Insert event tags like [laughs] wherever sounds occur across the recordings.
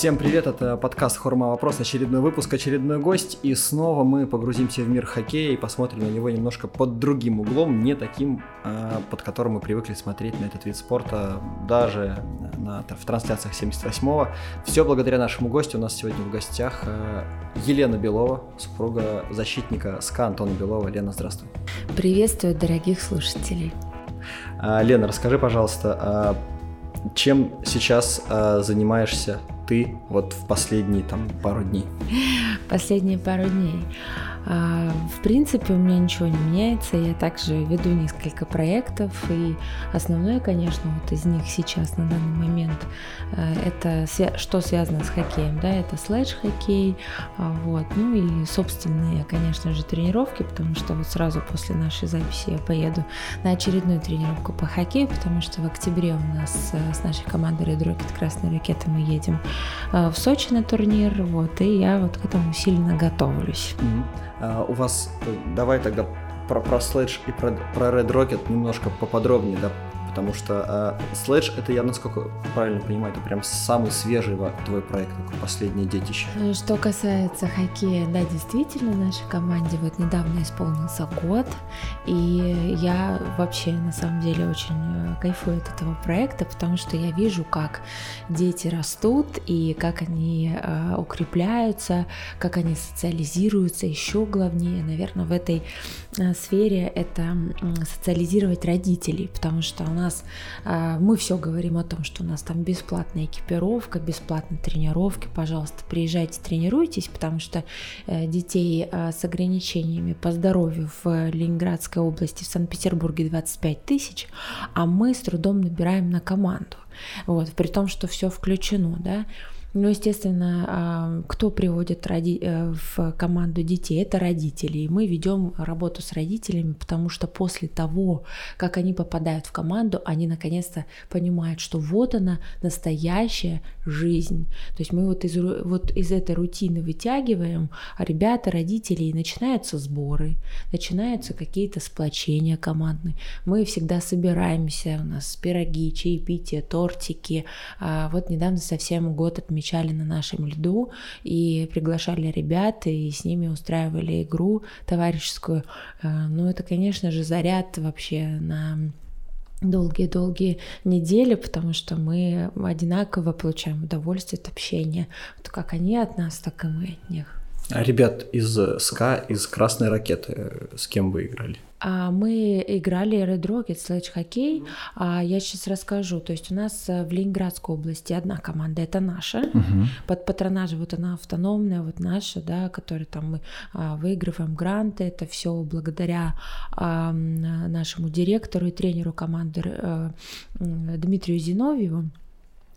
Всем привет, это подкаст Хорма Вопрос, очередной выпуск, очередной гость, и снова мы погрузимся в мир хоккея и посмотрим на него немножко под другим углом, не таким, а, под которым мы привыкли смотреть на этот вид спорта даже на, в трансляциях 78-го. Все благодаря нашему гостю, у нас сегодня в гостях а, Елена Белова, супруга защитника СКА Антона Белова. Лена, здравствуй. Приветствую дорогих слушателей. А, Лена, расскажи, пожалуйста, чем сейчас занимаешься ты вот в последние там пару дней? Последние пару дней. А, в принципе, у меня ничего не меняется. Я также веду несколько проектов, и основное, конечно, вот из них сейчас на данный момент а, это что связано с хоккеем, да, это слэдж-хоккей, а, вот, ну и собственные, конечно же, тренировки, потому что вот сразу после нашей записи я поеду на очередную тренировку по хоккею, потому что в октябре у нас с нашей командой Red Rocket Красной Ракеты мы едем в Сочи на турнир, вот, и я вот к этому сильно готовлюсь. А, у вас, э, давай тогда про, про Sledge и про, про Red Rocket немножко поподробнее, да, потому что э, Sledge это я, насколько правильно понимаю, это прям самый свежий твой проект, такой последнее детище. Э, что касается хоккея, да, действительно, нашей команде вот недавно исполнился год, и я вообще на самом деле очень э, кайфую от этого проекта, потому что я вижу, как дети растут и как они э, укрепляются, как они социализируются, еще главнее, наверное, в этой э, сфере это э, социализировать родителей, потому что у нас э, мы все говорим о том, что у нас там бесплатная экипировка, бесплатные тренировки, пожалуйста, приезжайте, тренируйтесь, потому что э, детей э, с ограничениями по здоровью в Ленинградской области, в Санкт-Петербурге 25 тысяч, а мы с трудом набираем на команду. Вот, при том, что все включено, да. Ну, естественно, кто приводит. Э, в команду детей, это родители. И мы ведем работу с родителями, потому что после того, как они попадают в команду, они наконец-то понимают, что вот она настоящая жизнь. То есть мы вот из, вот из этой рутины вытягиваем, а ребята, родители, и начинаются сборы, начинаются какие-то сплочения командные. Мы всегда собираемся, у нас пироги, чаепитие, тортики. А вот недавно совсем год отмечали на нашем льду и приглашали ребят, и с ними устраивали игру товарищескую. Э, ну, это, конечно же, заряд вообще на долгие-долгие недели, потому что мы одинаково получаем удовольствие от общения. Вот как они от нас, так и мы от них. А ребят из СКА, из Красной Ракеты, с кем вы играли? А мы играли Red Rocket, Sledge хоккей. А я сейчас расскажу. То есть у нас э, в Ленинградской области одна команда, это наша. Угу. Под патронажем вот она автономная, вот наша, да, которая там мы а, выигрываем гранты. Это все благодаря нашему директору и тренеру команды а, Дмитрию Зиновьеву.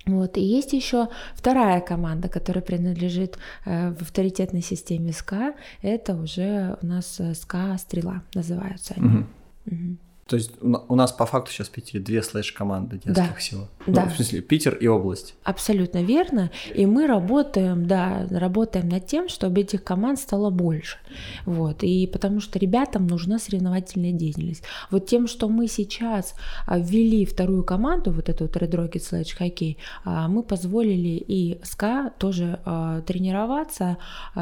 Вот. И есть еще вторая команда, которая принадлежит э, в авторитетной системе СКА. Это уже у нас э, СКА Стрела называются они. Угу. Угу. То есть у нас по факту сейчас в Питере две слэш-команды детских да. всего. Ну, да. В смысле, Питер и область. Абсолютно верно. И мы работаем, да, работаем над тем, чтобы этих команд стало больше. Вот. И потому что ребятам нужна соревновательная деятельность. Вот тем, что мы сейчас а, ввели вторую команду, вот эту вот Red Rocket Sledge Hockey, а, мы позволили и СКА тоже а, тренироваться,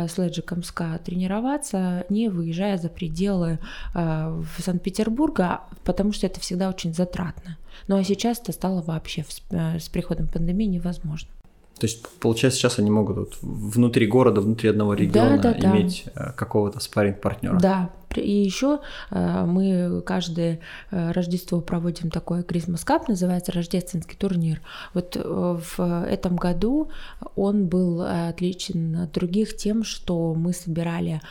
следжиком СКА тренироваться, не выезжая за пределы в Санкт-Петербурга, потому что это всегда очень затратно. Ну а сейчас это стало вообще э, с приходом пандемии невозможно. То есть, получается, сейчас они могут вот внутри города, внутри одного региона да, да, иметь да. Э, какого-то спарринг-партнера. Да, и еще э, мы каждое э, Рождество проводим такой Christmas Cup, называется рождественский турнир. Вот э, в этом году он был отличен от других тем, что мы собирали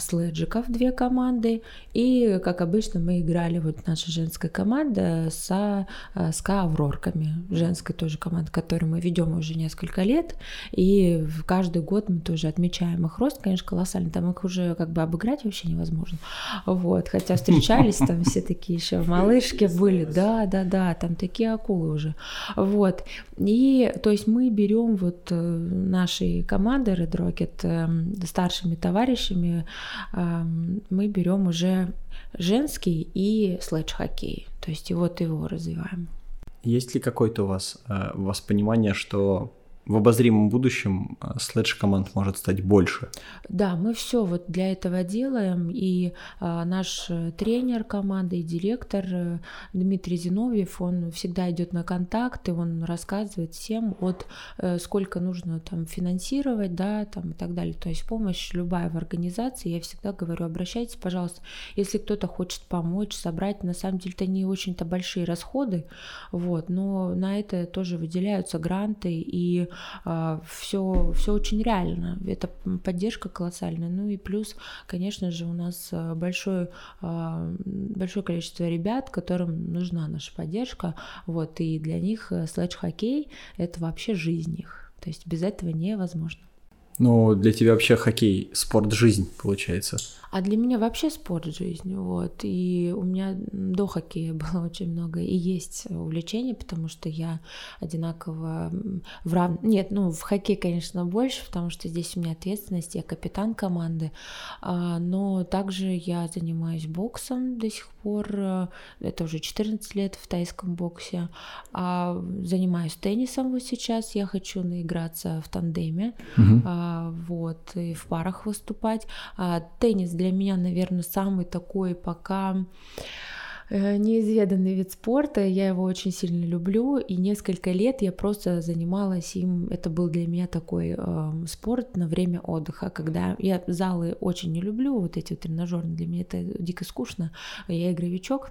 слэджиков, две команды, и, как обычно, мы играли, вот наша женская команда с СКА Аврорками, женская тоже команда, которую мы ведем уже несколько лет, и каждый год мы тоже отмечаем их рост, конечно, колоссальный, там их уже как бы обыграть вообще невозможно. Вот, хотя встречались там все такие еще малышки были, да, да, да, там такие акулы уже. Вот. И то есть мы берем вот э, нашей команды Red Rocket эм, старшими товарищами, эм, мы берем уже женский и слэдж-хоккей. То есть и вот его развиваем. Есть ли какое-то у вас, э, у вас понимание, что в обозримом будущем э, следж команд может стать больше. Да, мы все вот для этого делаем, и а, наш э, тренер команды и директор э, Дмитрий Зиновьев, он всегда идет на контакты, он рассказывает всем от сколько нужно там финансировать, да, там и так далее. То есть помощь любая в организации, я всегда говорю, обращайтесь, пожалуйста, если кто-то хочет помочь, собрать, на самом деле это не очень-то большие расходы, вот, но на это тоже выделяются гранты и все, а, все очень реально. Это поддержка колоссальная. Ну и плюс, конечно же, у нас а, большое, а, большое количество ребят, которым нужна наша поддержка. Вот, и для них э, слэдж-хоккей — это вообще жизнь их. То есть без этого невозможно. Ну, для тебя вообще хоккей — спорт жизнь, получается. А для меня вообще спорт жизнь, вот. И у меня до хоккея [laughs] было очень много и есть увлечений, потому что я одинаково в рав... Нет, ну, в хоккей, конечно, больше, потому что здесь у меня ответственность, я капитан команды, а, но также я занимаюсь боксом до сих пор, э, это уже 14 лет в тайском боксе, а занимаюсь теннисом вот сейчас, я хочу наиграться в тандеме, угу. вот, и в парах выступать. Теннис для меня, наверное, самый такой пока э, неизведанный вид спорта, я его очень сильно люблю, и несколько лет я просто занималась им, это был для меня такой э, спорт на время отдыха, когда я залы очень не люблю, вот эти вот тренажерные, для меня это дико скучно, я игровичок,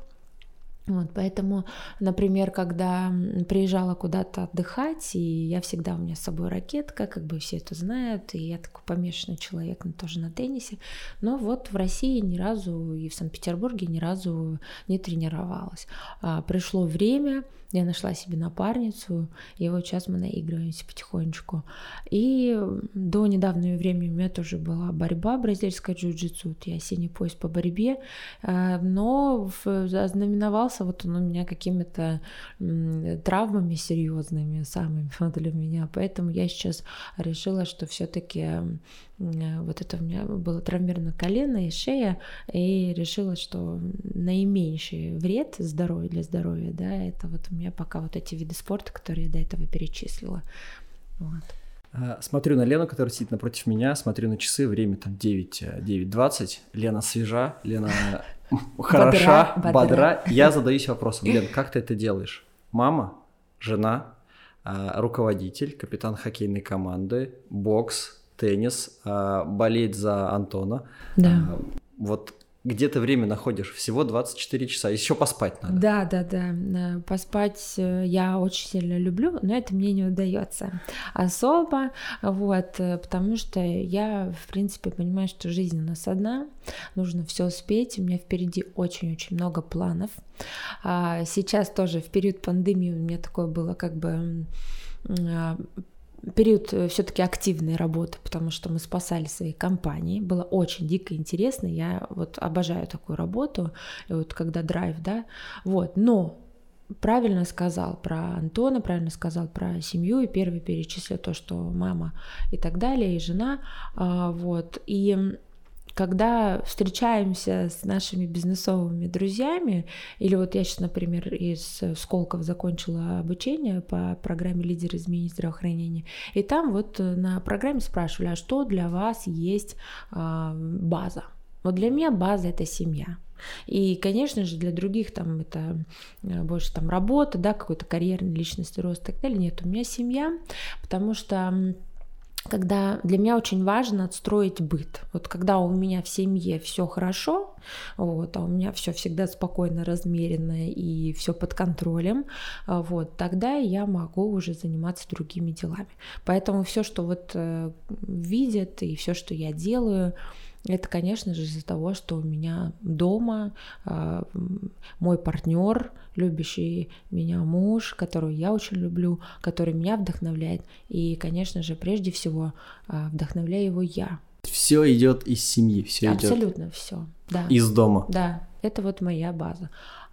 вот, поэтому, например, когда приезжала куда-то отдыхать, и я всегда у меня с собой ракетка, как бы все это знают, и я такой помешанный человек но тоже на теннисе, но вот в России ни разу и в Санкт-Петербурге ни разу не тренировалась. А, пришло время, я нашла себе напарницу, и вот сейчас мы наигрываемся потихонечку. И до недавнего времени у меня тоже была борьба бразильская джиу-джитсу, вот я синий пояс по борьбе, э, но знаменовался вот он у меня какими-то травмами серьезными самыми [laughs] для меня, поэтому я сейчас решила, что все-таки Э, вот это у меня было травмировано колено и шея, и решила, что наименьший вред здоровью для здоровья, да, это вот у меня пока вот эти виды спорта, которые я до этого перечислила. Вот. А, смотрю на Лену, которая сидит напротив меня, смотрю на часы, время там 9, 9.20, э, Лена свежа, Лена хороша, бодра. Я задаюсь вопросом, Лен, как ты это делаешь? Мама, жена, а, руководитель, капитан хоккейной команды, бокс, теннис, а, болеть за Антона. Да. А, вот где ты время находишь? Всего 24 часа. Еще поспать надо. Да, да, да. Поспать э, я очень сильно люблю, но это мне не удается особо. Вот, э, потому что я, в принципе, понимаю, что жизнь у нас одна. Нужно все успеть. У меня впереди очень-очень много планов. А сейчас тоже в период пандемии у меня такое было как бы период э, все-таки активной работы, потому что мы спасали свои компании. Было очень дико интересно. Я вот обожаю такую работу, вот когда драйв, да. Вот, но правильно сказал про Антона, правильно сказал про семью, и первый перечислил то, что мама и так далее, и жена, а, вот, и когда встречаемся с нашими бизнесовыми друзьями, или вот я сейчас, например, из Сколков закончила обучение по программе «Лидер изменений здравоохранения», и там вот на программе спрашивали, а что для вас есть э, база? Вот для меня база — это семья. И, конечно же, для других там это э, больше там работа, да, какой-то карьерный личностный рост и так далее. Нет, у меня семья, потому что когда для меня очень важно отстроить быт. Вот когда у меня в семье все хорошо, вот, а у меня все всегда спокойно, размеренно и все под контролем, а, вот, тогда я могу уже заниматься другими делами. Поэтому все, что вот э, видят и все, что я делаю, это, конечно же, из-за того, что у меня дома э, мой партнер, любящий меня муж, которого я очень люблю, который меня вдохновляет. И, конечно же, прежде всего э, вдохновляю его я. Все идет из семьи, все идет. Абсолютно все. Да. Из дома. Да, это вот моя база.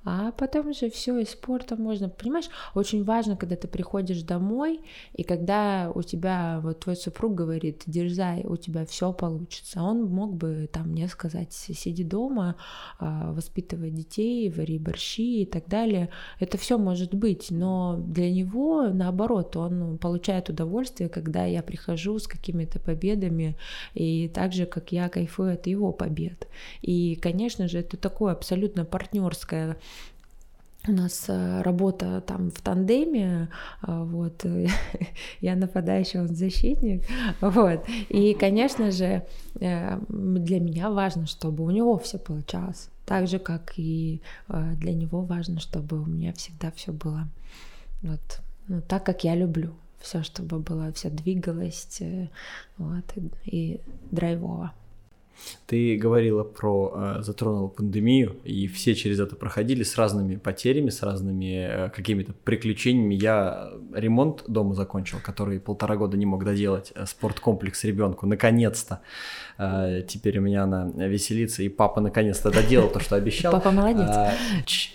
А потом же все из спорта можно, понимаешь, очень важно, когда ты приходишь домой, и когда у тебя, вот твой супруг говорит, дерзай, у тебя все получится. Он мог бы там мне сказать, сиди дома, а, воспитывай детей, вари борщи и так далее. Это все может быть, но для него, наоборот, он получает удовольствие, когда я прихожу с какими-то победами, и так же, как я кайфую от его побед. И, конечно же, это такое абсолютно партнерское у нас э, работа там в тандеме, э, вот, [laughs] я нападающий, он защитник, [laughs] вот, и, конечно же, э, для меня важно, чтобы у него все получалось, так же, как и для него важно, чтобы у меня всегда все было, вот, ну, так, как я люблю, все, чтобы было, все двигалось, вот, и, и драйвово. Ты говорила про э, затронула пандемию, и все через это проходили с разными потерями, с разными э, какими-то приключениями. Я ремонт дома закончил, который полтора года не мог доделать, э, спорткомплекс ребенку, наконец-то. Теперь у меня она веселится, и папа наконец-то доделал то, что обещал. Папа молодец. А,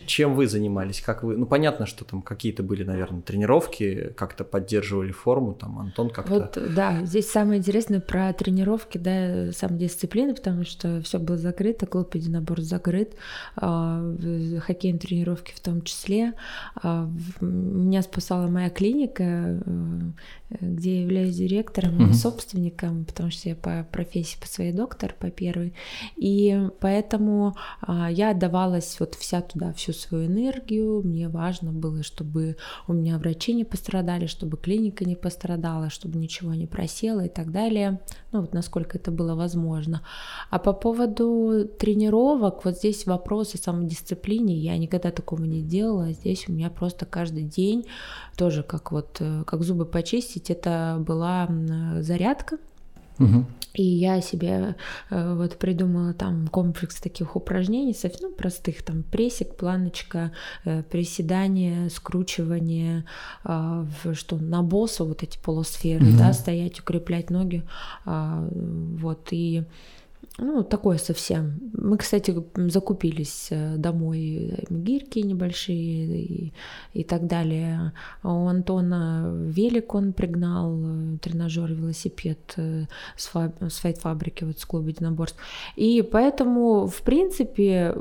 чем вы занимались? Как вы? Ну понятно, что там какие-то были, наверное, тренировки, как-то поддерживали форму, там Антон как-то. Вот, да, здесь самое интересное про тренировки, да, самодисциплины, потому что все было закрыто, клуб единоборств закрыт, а, хоккейные тренировки в том числе. А, меня спасала моя клиника, э, где я являюсь директором и собственником, потому что я по профессии по своей доктор, по первой. И поэтому а, я отдавалась вот вся туда, всю свою энергию. Мне важно было, чтобы у меня врачи не пострадали, чтобы клиника не пострадала, чтобы ничего не просело и так далее. Ну вот насколько это было возможно. А по поводу тренировок, вот здесь вопрос о самодисциплине. Я никогда такого не делала. Здесь у меня просто каждый день тоже как вот э, как зубы почистить, это была зарядка. Угу. И я себе э, вот придумала там комплекс таких упражнений, совсем ну, простых, там прессик, планочка, э, приседание, скручивание, в, что на боссу вот эти полусферы, mm да, стоять, укреплять ноги, э, вот, и ну, такое совсем. Мы, кстати, закупились э, домой гирьки небольшие и, и так далее. У Антона велик он пригнал, э, тренажер, велосипед э, с, фаб... с файт-фабрики, вот с клуба единоборств. И поэтому, в принципе,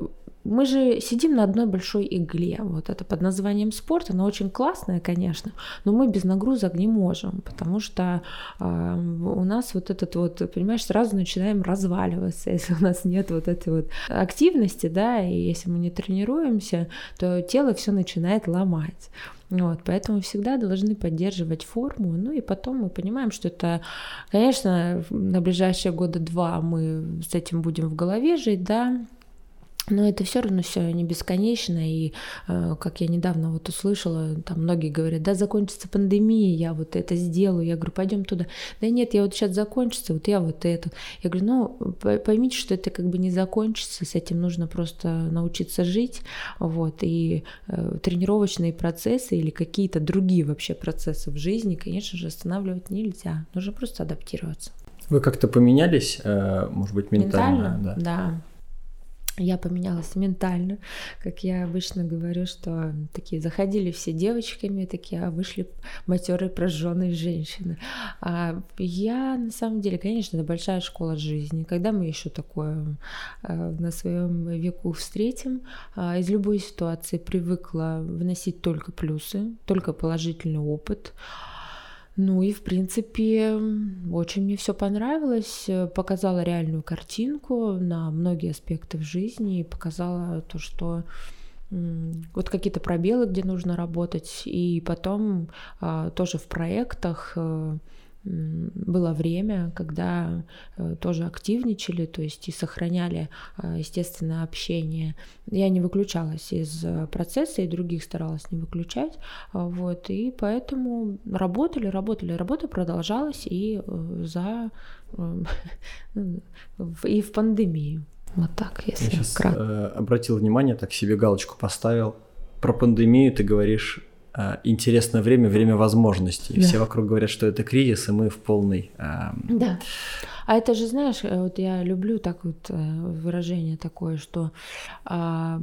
мы же сидим на одной большой игле, вот это под названием спорт, она очень классная, конечно, но мы без нагрузок не можем, потому что э, у нас вот этот вот, понимаешь, сразу начинаем разваливаться, [laughs] если у нас нет вот этой вот активности, да, и если мы не тренируемся, то тело все начинает ломать. Вот, поэтому всегда должны поддерживать форму. Ну и потом мы понимаем, что это, конечно, на ближайшие года два мы с этим будем в голове жить, да, но это все равно все не бесконечно, и э, как я недавно вот услышала, там многие говорят, да, закончится пандемия, я вот это сделаю, я говорю, пойдем туда. Да нет, я вот сейчас закончится, вот я вот это. Я говорю, ну, поймите, что это как бы не закончится, с этим нужно просто научиться жить, вот, и э, тренировочные процессы или какие-то другие вообще процессы в жизни, конечно же, останавливать нельзя, нужно просто адаптироваться. Вы как-то поменялись, э, может быть, ментально? ментально? Да. да я поменялась ментально, как я обычно говорю, что такие заходили все девочками, такие, а вышли матерые прожженные женщины. А я на самом деле, конечно, это большая школа жизни. Когда мы еще такое а, на своем веку встретим, а, из любой ситуации привыкла выносить только плюсы, только положительный опыт. Ну и, в принципе, очень мне все понравилось. Показала реальную картинку на многие аспекты в жизни и показала то, что вот какие-то пробелы, где нужно работать, и потом а, тоже в проектах э, было время, когда э, тоже активничали, то есть и сохраняли, э, естественно, общение. Я не выключалась из э, процесса, и других старалась не выключать, вот, и поэтому работали, работали, работа продолжалась и за [laughs] и в пандемию. Вот так, если Я сейчас обратил внимание, так себе галочку поставил. Про пандемию ты говоришь э, интересное время, время возможностей. Да. Все вокруг говорят, что это кризис, и мы в полной... Э, да. А это же, знаешь, э, вот я люблю так вот э, выражение такое, что э,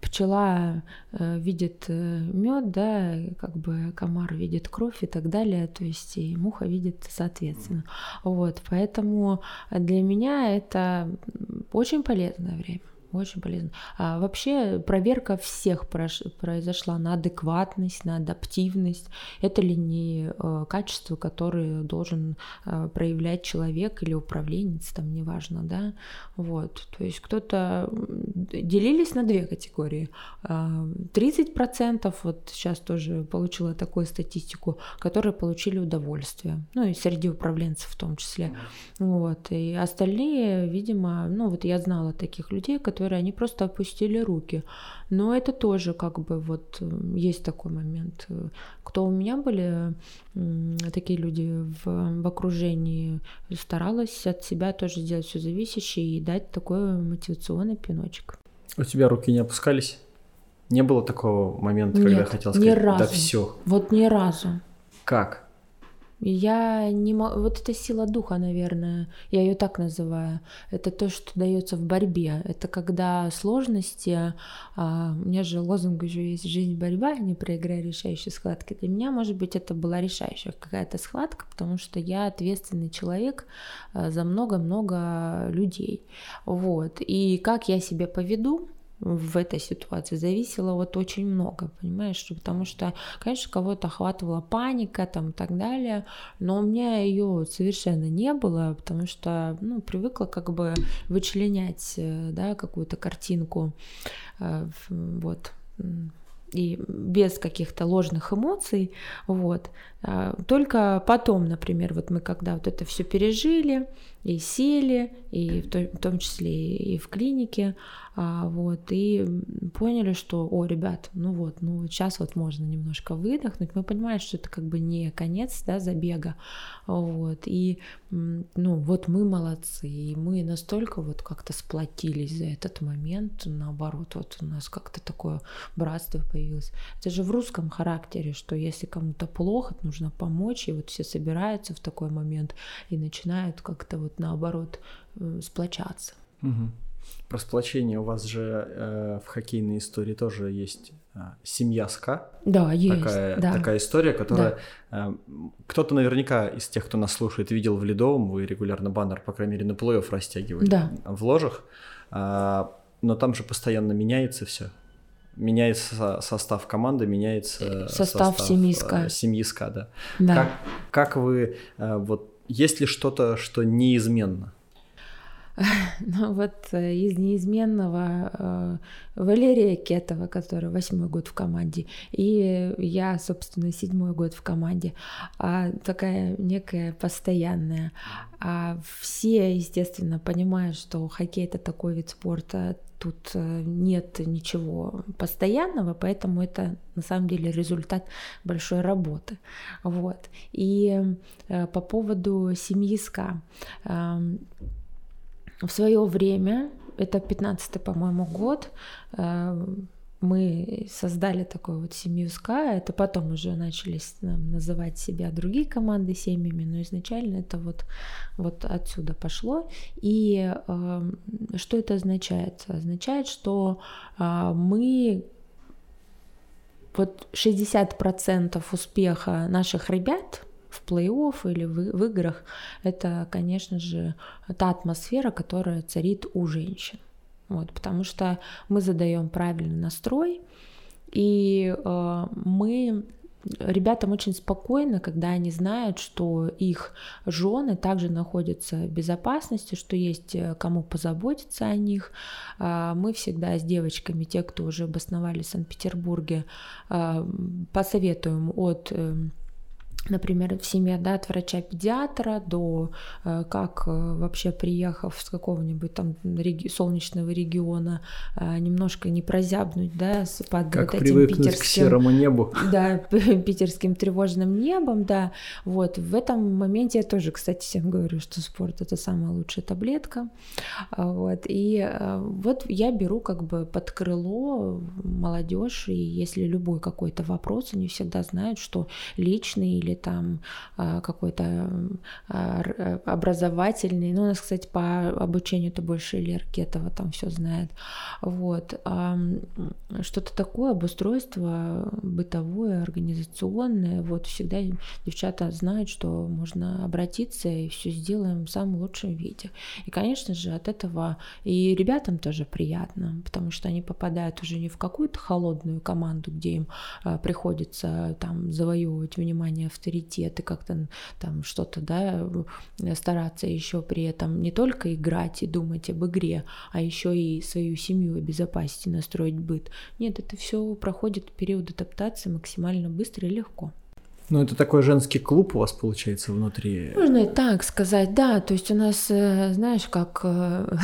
пчела э, видит э, мед, да, как бы комар видит кровь и так далее, то есть и муха видит соответственно. Вот, поэтому для меня это очень полезное время. Очень полезно. А вообще проверка всех произошла на адекватность, на адаптивность. Это ли не э, качество, которое должен э, проявлять человек или управленец, там неважно, да. Вот. То есть кто-то делились на две категории. 30% а, вот сейчас тоже получила такую статистику, которые получили удовольствие. Ну и среди управленцев в том числе. Вот. И остальные, видимо, ну вот я знала таких людей, которые которые они просто опустили руки. Но это тоже как бы вот э, есть такой момент. Кто у меня были такие люди в, в окружении, старалась от себя тоже сделать все зависящее и дать такой мотивационный пиночек. У тебя руки не опускались? Не было такого момента, Нет, когда хотел сказать, ни разу. да все. Вот ни разу. Как? Я не могу... Вот это сила духа, наверное, я ее так называю. Это то, что дается в борьбе. Это когда сложности... А, у меня же лозунг еще есть «Жизнь – борьба, не проиграй решающие схватки». Для меня, может быть, это была решающая какая-то схватка, потому что я ответственный человек а, за много-много людей. Вот. И как я себя поведу, в этой ситуации зависело вот очень много, понимаешь, потому что, конечно, кого-то охватывала паника там и так далее, но у меня ее совершенно не было, потому что, ну, привыкла как бы вычленять, э, да, какую-то картинку, э, вот, и без каких-то ложных эмоций, вот. А только потом, например, вот мы когда вот это все пережили и сели, и в том числе и в клинике, а, вот, и поняли, что, о, ребят, ну вот, ну сейчас вот можно немножко выдохнуть, мы понимаем, что это как бы не конец, да, забега, вот, и, ну, вот мы молодцы, и мы настолько вот как-то сплотились за этот момент, наоборот, вот у нас как-то такое братство появилось. Это же в русском характере, что если кому-то плохо, нужно помочь, и вот все собираются в такой момент и начинают как-то вот наоборот э, сплочаться. Угу. Про сплочение у вас же э, в хоккейной истории тоже есть э, семья СКА. Да, есть. Такая, да. такая история, которая... Да. Э, кто-то наверняка из тех, кто нас слушает, видел в Ледовом, вы регулярно баннер, по крайней мере, на плей-офф растягивали да. в ложах. Э, но там же постоянно меняется все. Меняется состав команды, меняется состав, состав семьи СКА. Э, семьи СКА, да. да. Как, как вы... Э, вот есть ли что-то, что неизменно? [laughs] Ну вот э, из неизменного э, Валерия Кетова, который восьмой год в команде, и я, собственно, седьмой год в команде, а такая некая постоянная. А все, естественно, понимают, что хоккей это такой вид спорта, тут э, нет ничего постоянного, поэтому это на самом деле результат большой работы. Вот. И по поводу семьи СКА эм, в свое время, это 15-й, по-моему, год, э, мы создали такой вот семью СКА, это потом уже начали называть себя другие команды семьями, но изначально это вот, вот отсюда пошло. И э, что это означает? Означает, что э, мы вот 60% успеха наших ребят в плей-офф или в, в играх, это, конечно же, та атмосфера, которая царит у женщин. Вот, потому что мы задаем правильный настрой, и э, мы ребятам очень спокойно, когда они знают, что их жены также находятся в безопасности, что есть э, кому позаботиться о них. А, мы всегда с девочками, те, кто уже обосновались в Санкт-Петербурге, а, посоветуем от эм, например, в семье, да, от врача-педиатра до э, как э, вообще приехав с какого-нибудь там реги- солнечного региона э, немножко не прозябнуть, да, под как вот этим питерским... к серому небу. Да, [laughs] питерским тревожным небом, да, вот, в этом моменте я тоже, кстати, всем говорю, что спорт это самая лучшая таблетка, вот, и вот я беру как бы под крыло молодежь, и если любой какой-то вопрос, они всегда знают, что личный или там а, какой-то а, э, образовательный. Ну, у нас, кстати, по обучению это больше Илья Ракетова там все знает. Вот. Что-то такое, обустройство бытовое, организационное. Вот всегда девчата знают, что можно обратиться и все сделаем в самом лучшем виде. И, конечно же, от этого и ребятам тоже приятно, потому что они попадают уже не в какую-то холодную команду, где им а, приходится там завоевывать внимание в авторитет как-то там что-то, да, стараться еще при этом не только играть и думать об игре, а еще и свою семью обезопасить и настроить быт. Нет, это все проходит период адаптации максимально быстро и легко. Ну, это такой женский клуб у вас получается внутри. Можно и так сказать, да. То есть у нас, э, знаешь, как э,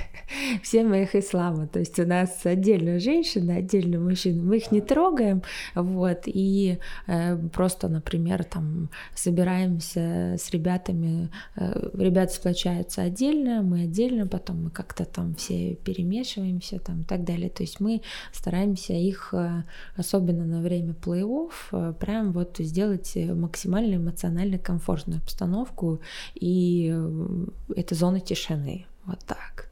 [laughs] все моих ислама. То есть у нас отдельно женщины, отдельно мужчины. Мы их не трогаем, вот. И э, просто, например, там собираемся с ребятами, ребята сплочаются отдельно, мы отдельно, потом мы как-то там все перемешиваемся там и так далее. То есть мы стараемся их, особенно на время плей-офф, прям вот сделать сделать э, максимально эмоционально комфортную обстановку, и э, это зона тишины. Вот так.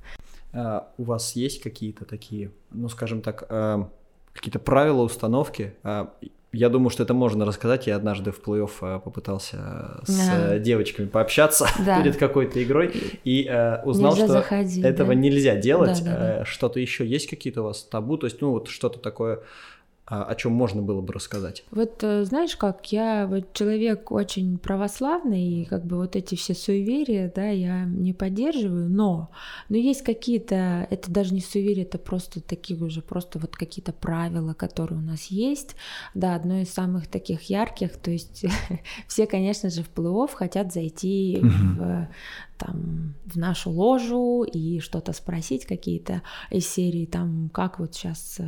А, у вас есть какие-то такие, ну, скажем так, а, какие-то правила, установки? А, я думаю, что это можно рассказать. Я однажды в плей-офф попытался с да. девочками пообщаться [laughs] да. перед какой-то игрой и э, узнал, нельзя что заходить, этого да? нельзя делать. Да, да, да. Что-то еще есть какие-то у вас табу? То есть, ну, вот что-то такое о чем можно было бы рассказать? Вот э, знаешь как, я вот человек очень православный, и как бы вот эти все суеверия, да, я не поддерживаю, но, но есть какие-то, это даже не суеверия, это просто такие уже, просто вот какие-то правила, которые у нас есть, да, одно из самых таких ярких, то есть [laughs] все, конечно же, в плей-офф хотят зайти в там в нашу ложу и что-то спросить какие-то из серии там как вот сейчас э,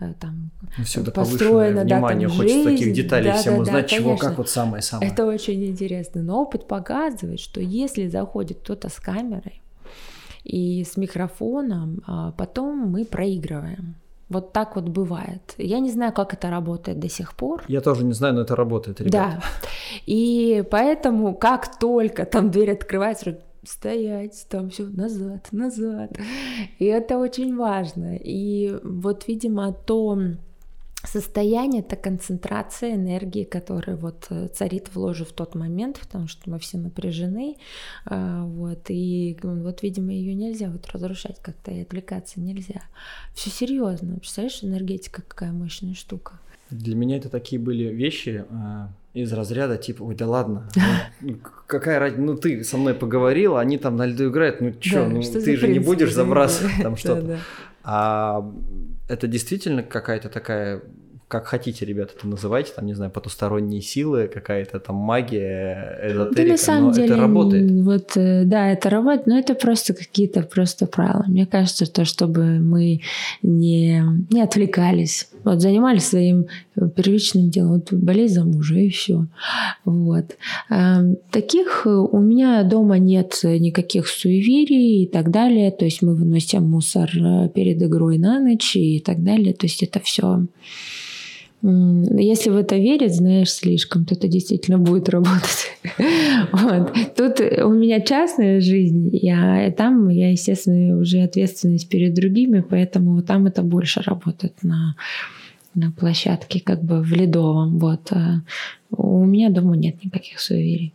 э, там ну, Всегда построено да, внимание, там, хочется жизнь, таких деталей да, всем да, узнать, да, чего конечно. как вот самое-самое. Это очень интересно, но опыт показывает, что если заходит кто-то с камерой и с микрофоном, а потом мы проигрываем. Вот так вот бывает. Я не знаю, как это работает до сих пор. Я тоже не знаю, но это работает, ребята. Да. И поэтому, как только там дверь открывается, стоять, там все назад, назад. И это очень важно. И вот, видимо, то состояние, это концентрация энергии, которая вот э, царит в ложе в тот момент, потому что мы все напряжены, а, вот, и вот, видимо, ее нельзя вот разрушать как-то и отвлекаться нельзя. Все серьезно, представляешь, энергетика какая мощная штука. Для меня это такие были вещи э, из разряда типа, ой, да ладно, [laughs] ну, какая разница, ну ты со мной поговорила, они там на льду играют, ну чё, да, ну что ты же не будешь забрасывать там [laughs] что-то. А это действительно какая-то такая как хотите, ребята, это называйте, там, не знаю, потусторонние силы, какая-то там магия, эзотерика, да, на самом но деле, это работает. Вот, э, да, это работает, но это просто какие-то просто правила. Мне кажется, то, чтобы мы не, не отвлекались, вот, занимались своим первичным делом, вот, болезнь за мужа и все. Вот. Эм, таких у меня дома нет никаких суеверий и так далее, то есть мы выносим мусор э, перед игрой на ночь и так далее, то есть это все если в это верить, знаешь, слишком, то это действительно будет работать. [laughs] вот. Тут у меня частная жизнь, я, там я, естественно, уже ответственность перед другими, поэтому там это больше работает на, на площадке, как бы в ледовом. Вот. А у меня дома нет никаких суеверий.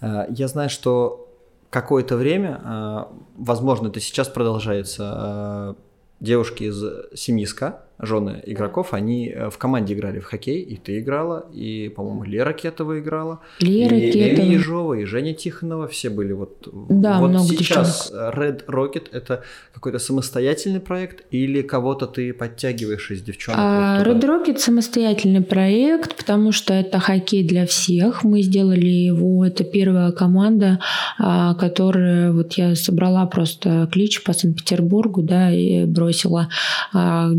А, я знаю, что какое-то время, а, возможно, это сейчас продолжается, девушки из семьи СКА, жены игроков, они э, в команде играли в хоккей, и ты играла, и, по-моему, Лера Кетова играла. Лера и Кетова. Эми Ежова, и Женя Тихонова, все были вот... Да, вот много сейчас Red Rocket — это какой-то самостоятельный проект, или кого-то ты подтягиваешь из девчонок? А, вот туда? Red Rocket самостоятельный проект, потому что это хоккей для всех. Мы сделали его, это первая команда, а, которая, вот я собрала просто клич по Санкт-Петербургу, да, и бросила а,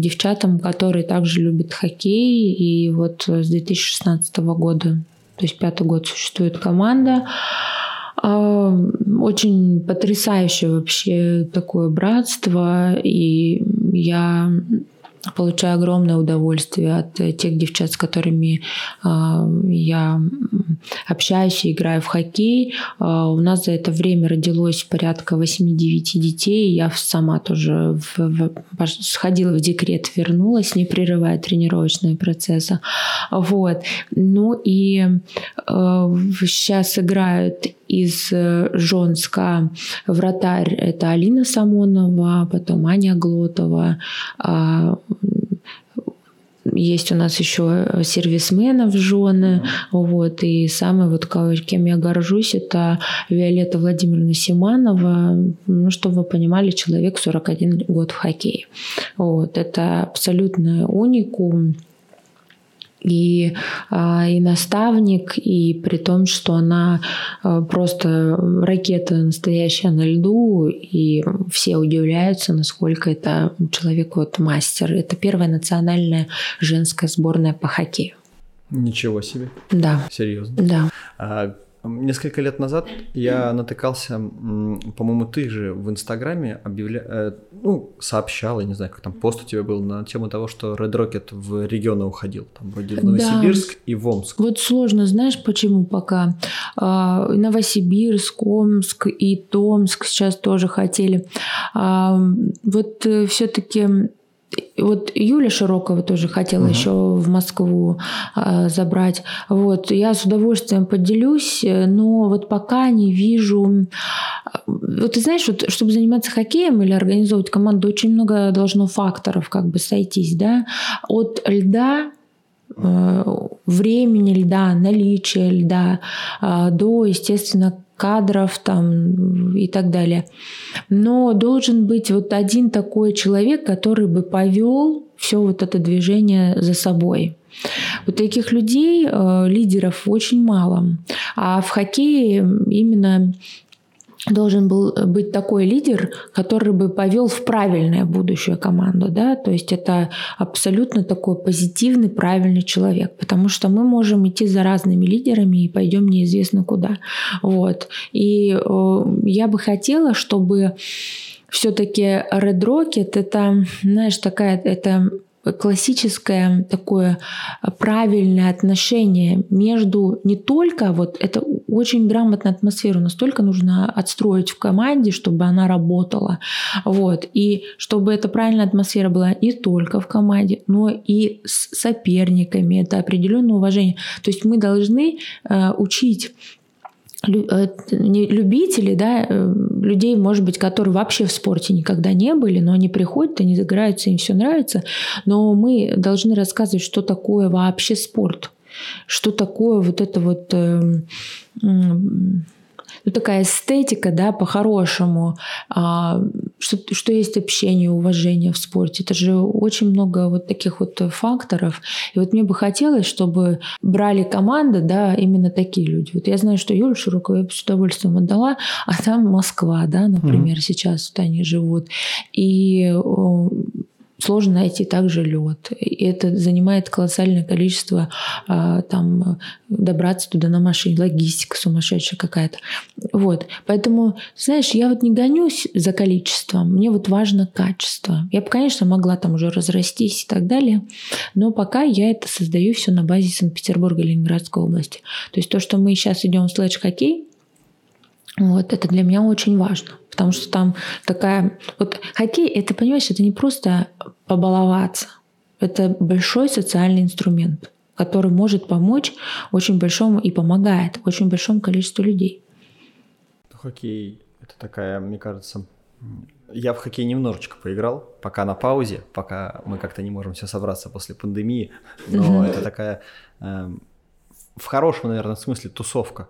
девчатам, которые также любят хоккей, и вот с 2016 года, то есть пятый год существует команда. А, Очень потрясающее вообще такое братство, и я получаю огромное удовольствие от тех девчат, с которыми а, я общаюсь и играю в хоккей. А, У нас за это время родилось порядка 8-9 детей. Я сама тоже в- в- сходила в декрет, вернулась, не прерывая тренировочные процессы. Вот. Ну и сейчас играют из э, Жонска вратарь это Алина Самонова, потом Аня Глотова, а, есть у нас еще сервисменов жены, вот, и самый вот, кем я горжусь, это Виолетта Владимировна Симанова, ну, чтобы вы понимали, человек 41 год в хоккее. Вот, это абсолютно уникум, и, а, и наставник, и при том, что она а, просто ракета настоящая на льду, и все удивляются, насколько это человек вот мастер. Это первая национальная женская сборная по хоккею. Ничего себе, Да, серьезно. да. А, Несколько лет назад я натыкался, по-моему, ты же в Инстаграме объявля... э, ну, сообщал, я не знаю, как там пост у тебя был на тему того, что Red Rocket в регионы уходил, там вроде в Да. Новосибирск и в Омск. Вот сложно, знаешь, почему пока А, Новосибирск, Омск и Томск сейчас тоже хотели. А, Вот все-таки вот Юля Широкова тоже хотела Мгм. еще в Москву а, забрать. Вот я с удовольствием поделюсь, э, но вот пока не вижу. Вот ты знаешь, вот, чтобы заниматься хоккеем или организовывать команду, очень много должно факторов как бы сойтись, да, от льда э, времени льда, наличия льда, э, до, естественно, кадров там и так далее. Но должен быть вот один такой человек, который бы повел все вот это движение за собой. Вот таких людей, э, лидеров, очень мало. А в хоккее именно должен был быть такой лидер, который бы повел в правильное будущее команду, да, то есть это абсолютно такой позитивный, правильный человек, потому что мы можем идти за разными лидерами и пойдем неизвестно куда, вот. И э, я бы хотела, чтобы все-таки Red Rocket это, знаешь, такая, это классическое такое правильное отношение между не только вот это очень грамотная атмосфера, настолько нужно отстроить в команде, чтобы она работала, вот. И чтобы эта правильная атмосфера была не только в команде, но и с соперниками, это определенное уважение. То есть мы должны э, учить любителей, да, э, людей, может быть, которые вообще в спорте никогда не были, но они приходят, они загораются, им все нравится, но мы должны рассказывать, что такое вообще спорт, что такое вот это вот эм, ну, такая эстетика, да, по-хорошему, а, что, что есть общение, уважение в спорте. Это же очень много вот таких вот факторов. И вот мне бы хотелось, чтобы брали команды, да, именно такие люди. Вот я знаю, что Юлю Широкову я бы с удовольствием отдала, а там Москва, да, например, сейчас вот они живут. И сложно найти также лед. И это занимает колоссальное количество а, там добраться туда на машине, логистика сумасшедшая какая-то. Вот. Поэтому, знаешь, я вот не гонюсь за количеством, мне вот важно качество. Я бы, конечно, могла там уже разрастись и так далее, но пока я это создаю все на базе Санкт-Петербурга и Ленинградской области. То есть то, что мы сейчас идем в слэдж-хоккей, вот, это для меня очень важно, потому что там такая... Вот хоккей, это, понимаешь, это не просто побаловаться, это большой социальный инструмент, который может помочь очень большому и помогает очень большому количеству людей. Хоккей это такая, мне кажется, Я в хоккей немножечко поиграл, пока на паузе, пока мы как-то не можем все собраться после пандемии. Но это такая э, в хорошем, наверное, смысле тусовка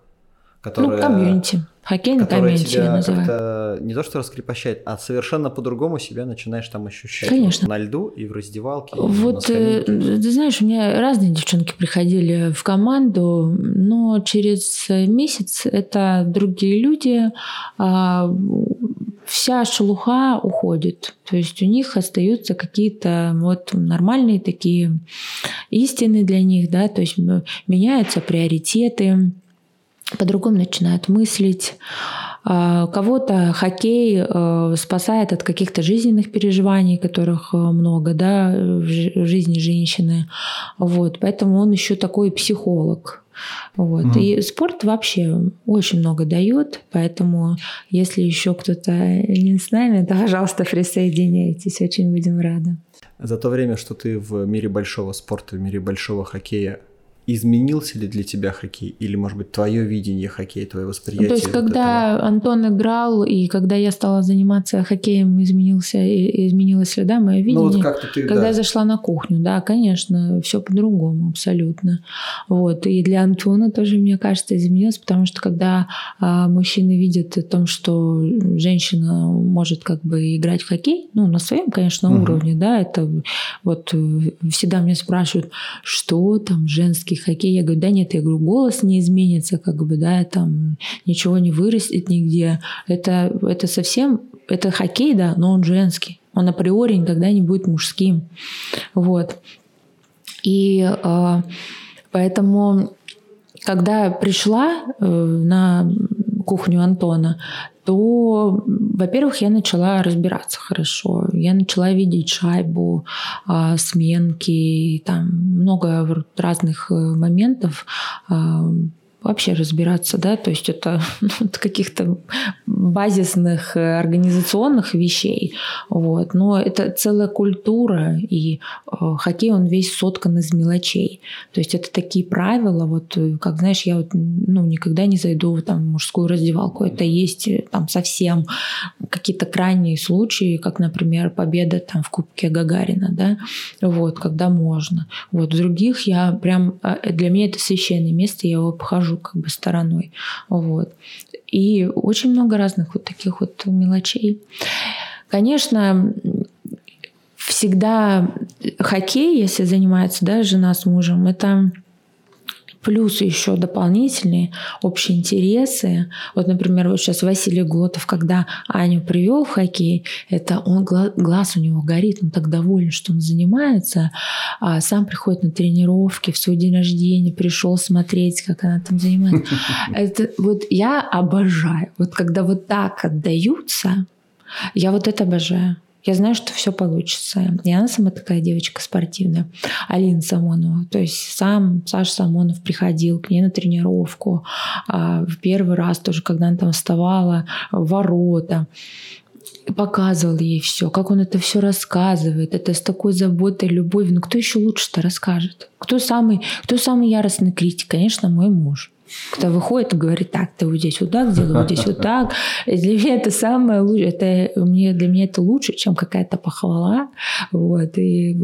которая... Ну, комьюнити. Хоккейный комьюнити я называю. не то что раскрепощает, а совершенно по-другому себя начинаешь там ощущать. Конечно. На льду и в раздевалке. Вот, э, ты знаешь, у меня разные девчонки приходили в команду, но через месяц это другие люди, а вся шелуха уходит. То есть у них остаются какие-то вот нормальные такие истины для них, да, то есть меняются приоритеты, по-другому начинают мыслить. А, кого-то хоккей э, спасает от каких-то жизненных переживаний, которых э, много да, в жизни женщины. Вот. Поэтому он еще такой психолог. Вот. Mm. И спорт вообще очень много дает, поэтому если еще кто-то не с нами, то, пожалуйста, присоединяйтесь, очень будем рады. За то время, что ты в мире большого спорта, в мире большого хоккея изменился ли для тебя хоккей? Или, может быть, твое видение хоккея, твое восприятие? То есть, когда этого? Антон играл, и когда я стала заниматься хоккеем, изменился, изменилось ли, да, мое видение? Ну, вот как-то ты, когда да. я зашла на кухню, да, конечно, все по-другому абсолютно. Вот. И для Антона тоже, мне кажется, изменилось, потому что когда а, мужчины видят о том, что женщина может как бы играть в хоккей, ну, на своем, конечно, угу. уровне, да, это вот всегда меня спрашивают, что там женский хоккей. Я говорю, да нет, я говорю, голос не изменится, как бы, да, там ничего не вырастет нигде. Это, это совсем, это хоккей, да, но он женский. Он априори никогда не будет мужским. Вот. И э, поэтому, когда пришла э, на кухню Антона, то, во-первых, я начала разбираться хорошо. Я начала видеть шайбу, а, сменки, там много разных э, моментов вообще разбираться, да, то есть это [laughs] ну, каких-то базисных э, организационных вещей, вот, но это целая культура, и э, хоккей, он весь соткан из мелочей, то есть это такие правила, вот, э, как, знаешь, я вот, ну, никогда не зайду там, в мужскую раздевалку, это есть там совсем какие-то крайние случаи, как, например, победа там в Кубке Гагарина, да, вот, когда можно, вот, в других я прям, для меня это священное место, я его обхожу как бы стороной. Вот. И очень много разных вот таких вот мелочей. Конечно, всегда хоккей, если занимается да, жена с мужем, это плюс еще дополнительные общие интересы. Вот, например, вот сейчас Василий Глотов, когда Аню привел в хоккей, это он глаз у него горит, он так доволен, что он занимается, а сам приходит на тренировки в свой день рождения, пришел смотреть, как она там занимается. [laughs] Это вот я обожаю. Вот когда вот так отдаются, я вот это обожаю. Я знаю, что все получится. И она сама такая девочка спортивная. Алина Самонова. То есть сам Саша Самонов приходил к ней на тренировку. А, в первый раз тоже, когда она там вставала, ворота показывал ей все, как он это все рассказывает, это с такой заботой, любовью. Ну кто еще лучше-то расскажет? Кто самый, кто самый яростный критик? Конечно, мой муж кто выходит и говорит, так, ты вот здесь вот так сделай, вот здесь вот так. Для меня это самое лучшее, это, мне, для меня это лучше, чем какая-то похвала, вот, и,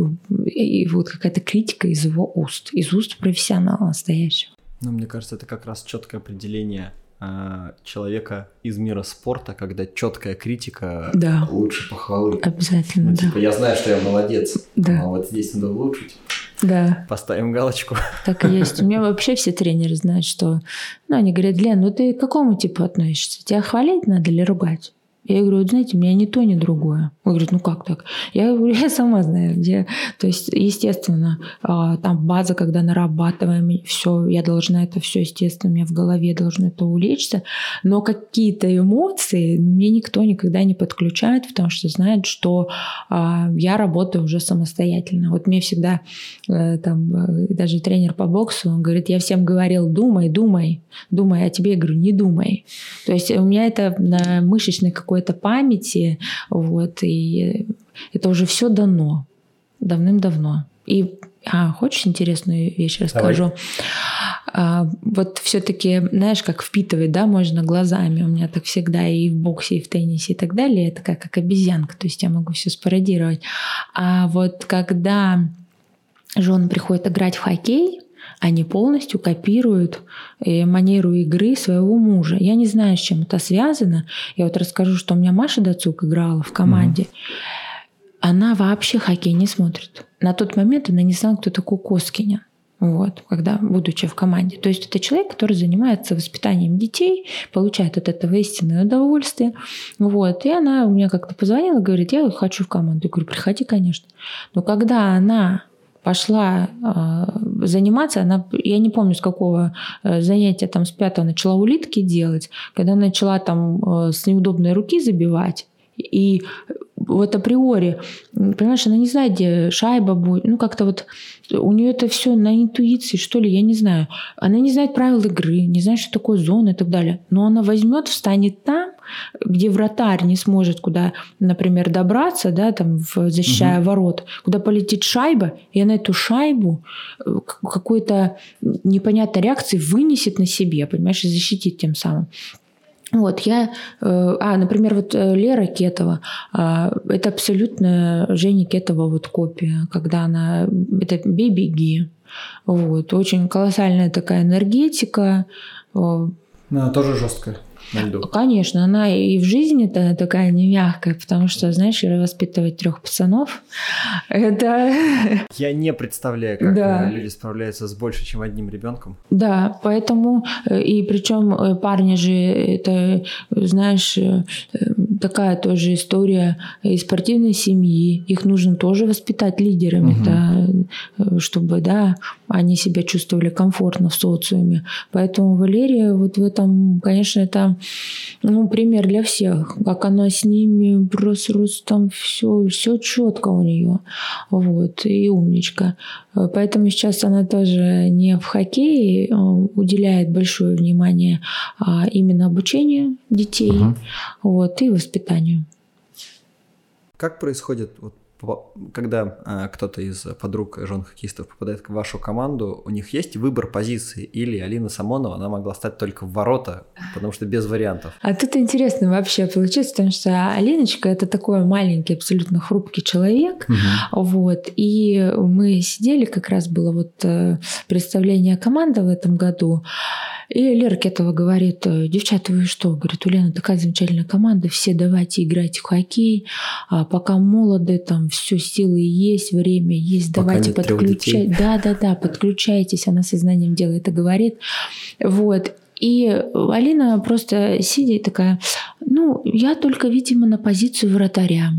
и вот какая-то критика из его уст, из уст профессионала настоящего. Ну, мне кажется, это как раз четкое определение а, человека из мира спорта, когда четкая критика да. лучше похвалы. Обязательно, ну, да. Типа, я знаю, что я молодец, да. но вот здесь надо улучшить. Да. Поставим галочку. Так и есть. У меня вообще все тренеры знают, что... Ну, они говорят, Лен, ну ты к какому типу относишься? Тебя хвалить надо или ругать? Я говорю, вот знаете, у меня ни то, ни другое. Он говорит, ну как так? Я говорю, я сама знаю, где. То есть, естественно, а, там база, когда нарабатываем, все, я должна это все, естественно, у меня в голове должно это улечься. Но какие-то эмоции мне никто никогда не подключает, потому что знает, что а, я работаю уже самостоятельно. Вот мне всегда э, там э, даже тренер по боксу, он говорит, я всем говорил, думай, думай, думай, а тебе я говорю, не думай. То есть у меня это на мышечной какой какой-то памяти, вот, и это уже все дано давным-давно. И а, хочешь интересную вещь расскажу? а, вот все-таки, знаешь, как впитывать, да, можно глазами. У меня так всегда и в боксе, и в теннисе, и так далее. Это как, как обезьянка, то есть я могу все спародировать. А вот когда жены приходят играть в хоккей, они полностью копируют э, манеру игры своего мужа. Я не знаю, с чем это связано. Я вот расскажу, что у меня Маша Дацук играла в команде. Mm-hmm. Она вообще хоккей не смотрит. На тот момент она не знала, кто такой Коскиня. Вот, когда, будучи в команде. То есть это человек, который занимается воспитанием детей, получает от этого истинное удовольствие. Вот. И она у меня как-то позвонила, говорит, я хочу в команду. Я говорю, приходи, конечно. Но когда она пошла э, заниматься, она, я не помню, с какого э, занятия, там, с пятого начала улитки делать, когда начала там э, с неудобной руки забивать, и вот априори, понимаешь, она не знает, где шайба будет, ну как-то вот у нее это все на интуиции, что ли, я не знаю. Она не знает правил игры, не знает, что такое зона и так далее. Но она возьмет, встанет там, где вратарь не сможет куда, например, добраться, да, там, защищая угу. ворот, куда полетит шайба, и она эту шайбу э, какой-то непонятной реакции вынесет на себе, понимаешь, и защитит тем самым. Вот, я, э, а, например, вот э, Лера Кетова, а, это абсолютно Женя Кетова вот копия, когда она, это «Бей-беги», вот, очень колоссальная такая энергетика. Она тоже жесткая на льду. Конечно, она и в жизни-то такая не мягкая, потому что, знаешь, воспитывать трех пацанов, это... [laughs] Я не представляю, как да. люди справляются с больше, чем одним ребенком. Да, поэтому, э, и причем э, парни же, это, знаешь, э, такая тоже история из спортивной семьи. Их нужно тоже воспитать лидерами, угу. да, чтобы, да, они себя чувствовали комфортно в социуме. Поэтому Валерия вот в этом, конечно, это ну, пример для всех. Как она с ними просто, просто там все, все четко у нее. Вот, и умничка. Поэтому сейчас она тоже не в хоккее а уделяет большое внимание а именно обучению детей угу. вот, и воспитанию. Как происходит вот когда э, кто-то из подруг жен хоккеистов попадает в вашу команду, у них есть выбор позиции? Или Алина Самонова, она могла стать только в ворота, потому что без вариантов? А тут интересно вообще получается, потому что Алиночка это такой маленький, абсолютно хрупкий человек. Угу. Вот. И мы сидели, как раз было вот э, представление команды в этом году. И Лера Кетова говорит, «Э, девчата, вы что? Говорит, у Лены такая замечательная команда, все давайте играйте в хоккей, а пока молоды, там все силы есть, время есть, пока давайте подключать. Да, да, да, подключайтесь, она сознанием дела это говорит. Вот. И Алина просто сидит такая, ну, я только, видимо, на позицию вратаря.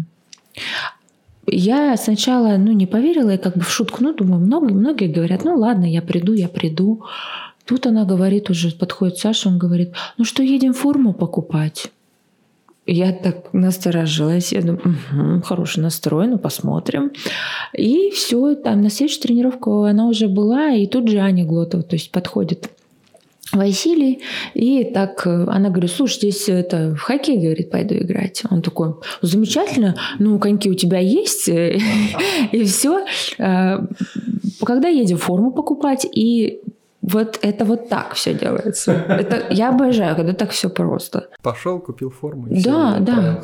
Я сначала, ну, не поверила, и как бы в шутку, ну, думаю, многие, многие говорят, ну, ладно, я приду, я приду. Тут она говорит уже, подходит Саша, он говорит, ну что, едем форму покупать? Я так насторожилась, я думаю, угу, хороший настрой, ну посмотрим. И все, там на следующую тренировку она уже была, и тут же Аня Глотова, то есть подходит Василий, и так она говорит, слушай, здесь это в хоккей, говорит, пойду играть. Он такой, замечательно, ну, коньки у тебя есть, [laughs] и все. А, когда едем форму покупать, и вот это вот так все делается. Это я обожаю, когда так все просто. Пошел, купил форму. И да, все, да.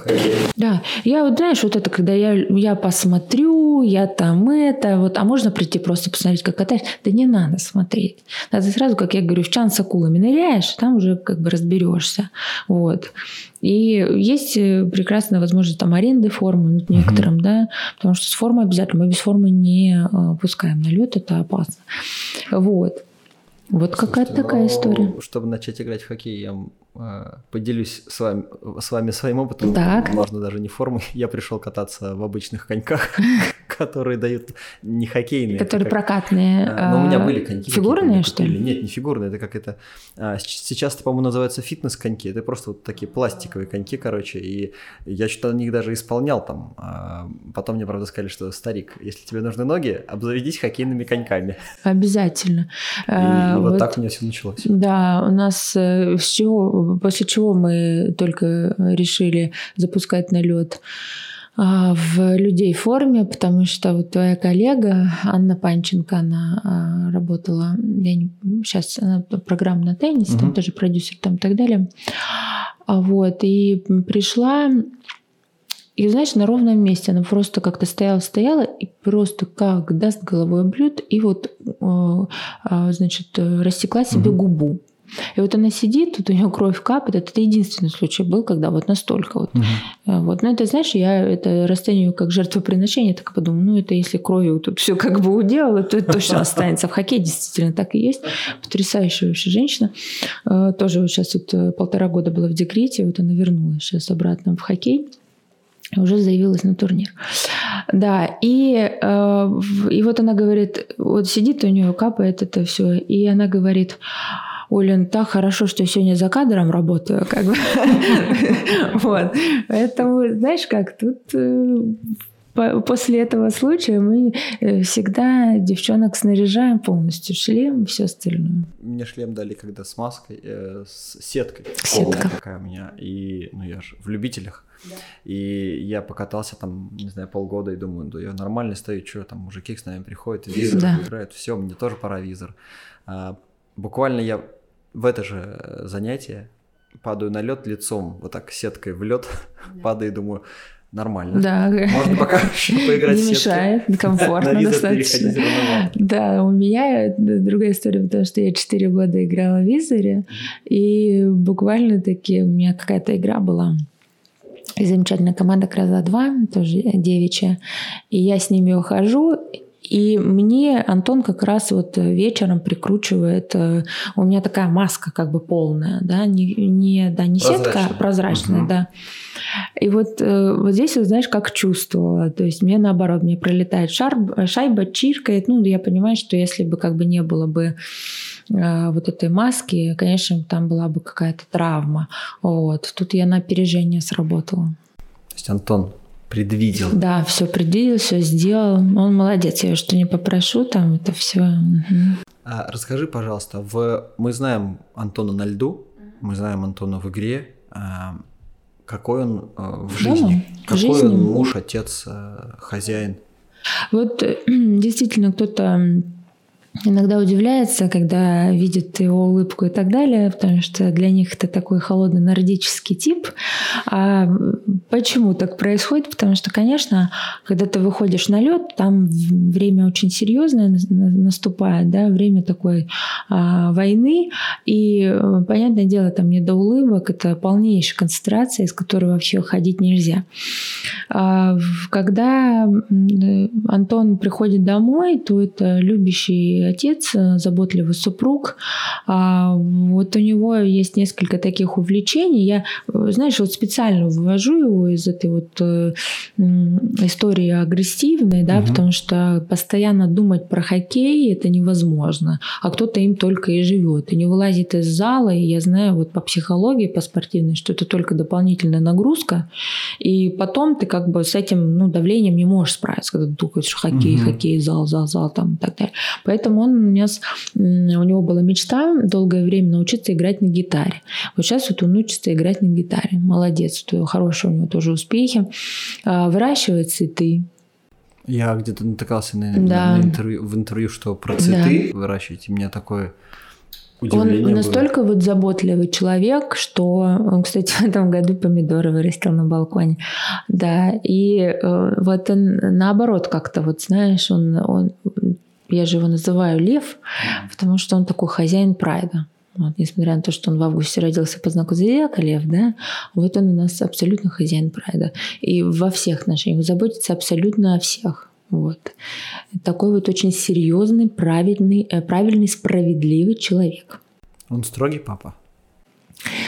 Да. Я вот, знаешь, вот это, когда я, я посмотрю, я там это, вот, а можно прийти просто посмотреть, как катаешь? Да не надо смотреть. Надо сразу, как я говорю, в чан с акулами ныряешь, там уже как бы разберешься. Вот. И есть э, прекрасная возможность там аренды формы ну, некоторым, uh-huh. да, потому что с формой обязательно, мы без формы не э, пускаем на лед, это опасно. Вот. Вот какая-то такая история. Чтобы начать играть в хоккей, я поделюсь с вами, с вами своим опытом. Так. Можно даже не формы. [laughs] Я пришел кататься в обычных коньках, [laughs] которые дают не хоккейные. Которые прокатные. А, но у меня были коньки. Фигурные, что ли? Нет, не фигурные. Это как это... А, сейчас, по-моему, называются фитнес-коньки. Это просто вот такие пластиковые коньки, короче. И я что-то на них даже исполнял там. А, потом мне, правда, сказали, что старик, если тебе нужны ноги, обзаведись хоккейными коньками. Обязательно. И, и вот, вот так у меня все началось. Да, у нас э, с чего, после чего мы только решили запускать на лед а, в людей в форме, потому что вот твоя коллега Анна Панченко, она а, работала, я не, сейчас она программа на теннисе, угу. там тоже продюсер там и так далее. А вот, и пришла, и знаешь, на ровном месте она просто как-то стояла-стояла и просто как даст головой блюд, и вот, э, значит, растекла себе угу. губу. И вот она сидит, тут у нее кровь капает. Это единственный случай был, когда вот настолько вот. Угу. вот. Но это, знаешь, я это расцениваю как жертвоприношение. Так подумаю, ну это если кровью тут все как бы уделала, то это точно останется. В хоккее действительно так и есть. Потрясающая вообще женщина. Э, тоже вот сейчас вот э, полтора года была в декрете, вот она вернулась сейчас обратно в хоккей уже заявилась на турнир. Да, и, э, и вот она говорит, вот сидит у нее, капает это все, и она говорит, Олен, так хорошо, что я сегодня за кадром работаю, [laughs] как бы. Вот. Поэтому, знаешь как, тут э, после этого случая мы э, всегда девчонок снаряжаем полностью шлем и все остальное. Мне шлем дали когда с маской, э, с сеткой. Сетка. такая у меня. И, ну, я же в любителях. Да. И я покатался там, не знаю, полгода и думаю, да я нормально стою, что там мужики с нами приходят, визор да. играют, все, мне тоже пора визор. А, буквально я в это же занятие падаю на лед лицом, вот так сеткой в лед, да. падаю и думаю, нормально. Да. Можно пока [laughs] поиграть Не мешает, [laughs] комфортно достаточно. Да, у меня другая история, потому что я 4 года играла в Визоре, и буквально таки у меня какая-то игра была и замечательная команда Краза 2, тоже девичья. И я с ними ухожу, и мне Антон как раз вот вечером прикручивает, э, у меня такая маска как бы полная, да, не, не, да, не сетка, а прозрачная, угу. да. И вот, э, вот здесь, вот, знаешь, как чувствовала. То есть мне наоборот, мне пролетает шар, шайба, чиркает. Ну, я понимаю, что если бы как бы не было бы э, вот этой маски, конечно, там была бы какая-то травма. Вот. Тут я на опережение сработала. То есть Антон предвидел. Да, все предвидел, все сделал. Он молодец, я что не попрошу, там это все. Угу. А, расскажи, пожалуйста, в... мы знаем Антона на льду, мы знаем Антона в игре. А, какой он а, в жизни? Да, какой жизни. он муж, отец, а, хозяин? Вот [clears throat] действительно кто-то иногда удивляется, когда видит его улыбку и так далее, потому что для них это такой холодный нордический тип. А почему так происходит? Потому что, конечно, когда ты выходишь на лед, там время очень серьезное наступает, да, время такой а, войны, и понятное дело, там не до улыбок, это полнейшая концентрация, из которой вообще ходить нельзя. А, когда Антон приходит домой, то это любящий отец, э, заботливый супруг. А, вот у него есть несколько таких увлечений. Я, э, знаешь, вот специально вывожу его из этой вот э, истории агрессивной, да, угу. потому что постоянно думать про хоккей это невозможно, а кто-то им только и живет и не вылазит из зала. И я знаю вот по психологии, по спортивной, что это только дополнительная нагрузка, и потом ты как бы с этим ну, давлением не можешь справиться, когда ты думаешь хоккей, угу. хоккей, зал, зал, зал там и так далее. Поэтому Поэтому он у нас, у него была мечта долгое время научиться играть на гитаре. Вот сейчас вот он учится играть на гитаре. Молодец, хорошие у него тоже успехи. А, выращивает цветы, я где-то натыкался на, да. на интервью, в интервью, что про цветы да. выращивать. И меня такое удивление Он настолько было. вот заботливый человек, что он, кстати, в этом году помидоры вырастил на балконе. Да, и э, вот он наоборот как-то, вот знаешь, он, он я же его называю Лев, потому что он такой хозяин прайда. Вот, несмотря на то, что он в августе родился по знаку зодиака Лев, да, вот он у нас абсолютно хозяин прайда. И во всех отношениях заботится абсолютно о всех. Вот. Такой вот очень серьезный, правильный, э, правильный, справедливый человек. Он строгий папа?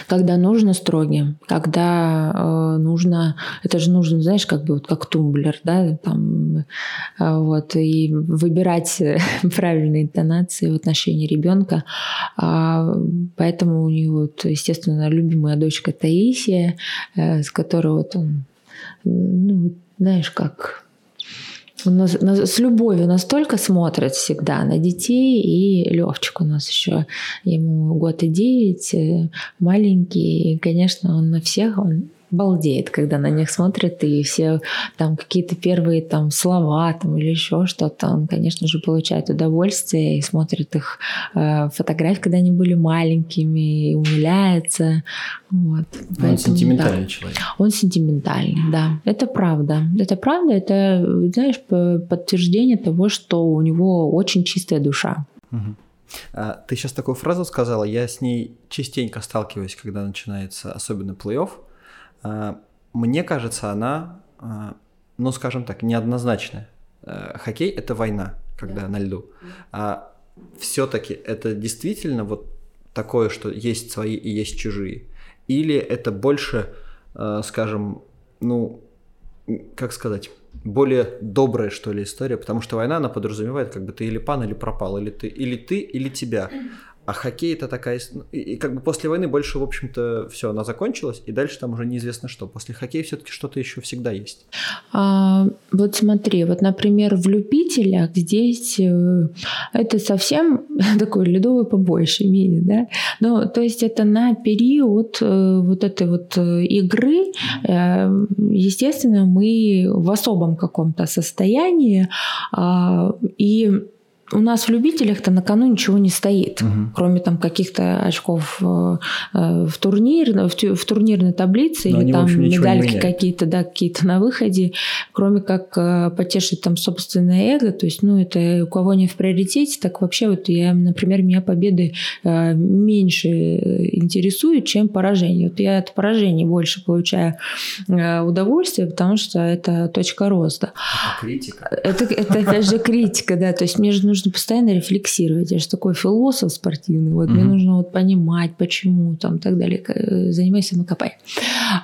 Когда нужно строгим, когда э, нужно, это же нужно, знаешь, как бы вот как тумблер, да, там, э, вот, и выбирать [laughs] правильные интонации в отношении ребенка. А, поэтому у него, вот, естественно, любимая дочка Таисия, э, с которой вот он, ну, знаешь, как с любовью настолько смотрит всегда на детей. И Левчик у нас еще, ему год и девять, э, маленький. И, конечно, он на всех, он балдеет, когда на них смотрят, и все там какие-то первые там слова там или еще что-то. Он, конечно же, получает удовольствие и смотрит их э, фотографии, когда они были маленькими, и умиляется. Вот. Поэтому, он сентиментальный да. человек. Он сентиментальный, да. Это правда. Это правда, это, знаешь, подтверждение того, что у него очень чистая душа. Угу. А, ты сейчас такую фразу сказала, я с ней частенько сталкиваюсь, когда начинается особенно плей-офф. А, мне кажется, она, а, ну скажем так, неоднозначная. Хоккей это война, когда да. на льду. А все-таки это действительно вот такое, что есть свои и есть чужие. Или это больше, скажем, ну, как сказать, более добрая, что ли, история, потому что война, она подразумевает, как бы ты или пан, или пропал, или ты, или ты, или тебя. А хоккей это такая... Ну, и, как бы после войны больше, в общем-то, все, она закончилась, и дальше там уже неизвестно что. После хоккея все-таки что-то еще всегда есть. А, вот смотри, вот, например, в любителях здесь э, это совсем [laughs] такой ледовый побольше мини, да? Ну, то есть это на период э, вот этой вот э, игры, естественно, мы в особом каком-то состоянии, а, и у нас в любителях-то на кону ничего не стоит, угу. кроме там каких-то очков э, э, в, турнир, в, турнирной таблице Но или там общем, медальки какие-то, да, какие-то на выходе, кроме как э, потешить там собственное эго, то есть, ну, это у кого не в приоритете, так вообще вот я, например, меня победы меньше интересуют, чем поражение. Вот я от поражений больше получаю удовольствие, потому что это точка роста. Это критика. Это, это опять же критика, да, то есть между нужно постоянно рефлексировать. Я же такой философ спортивный. Вот mm-hmm. мне нужно вот понимать, почему там и так далее. Э, занимаюсь самокопанием.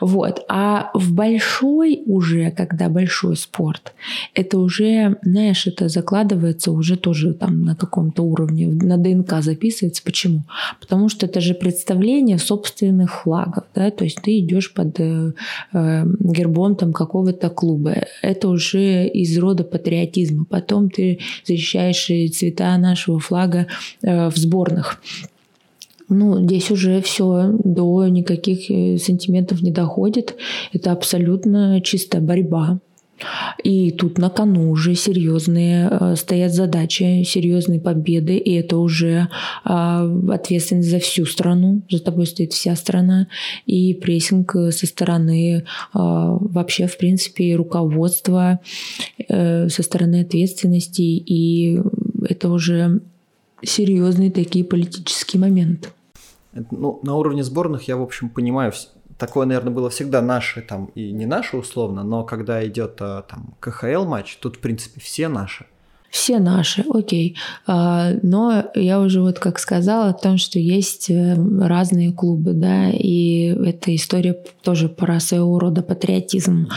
Вот. А в большой уже, когда большой спорт, это уже, знаешь, это закладывается уже тоже там на каком-то уровне, на ДНК записывается. Почему? Потому что это же представление собственных флагов, да, то есть ты идешь под э, э, гербом там какого-то клуба. Это уже из рода патриотизма. Потом ты защищаешь цвета нашего флага э, в сборных. Ну, здесь уже все до никаких э, сантиментов не доходит. Это абсолютно чистая борьба. И тут на кону уже серьезные э, стоят задачи, серьезные победы, и это уже э, ответственность за всю страну, за тобой стоит вся страна, и прессинг со стороны э, вообще, в принципе, руководства, э, со стороны ответственности, и это уже серьезные такие политические моменты. Ну, на уровне сборных я, в общем, понимаю такое, наверное, было всегда наше там и не наше условно, но когда идет а, там КХЛ матч, тут в принципе все наши. Все наши, окей. А, но я уже вот как сказала о том, что есть э, разные клубы, да, и эта история тоже про своего рода патриотизм.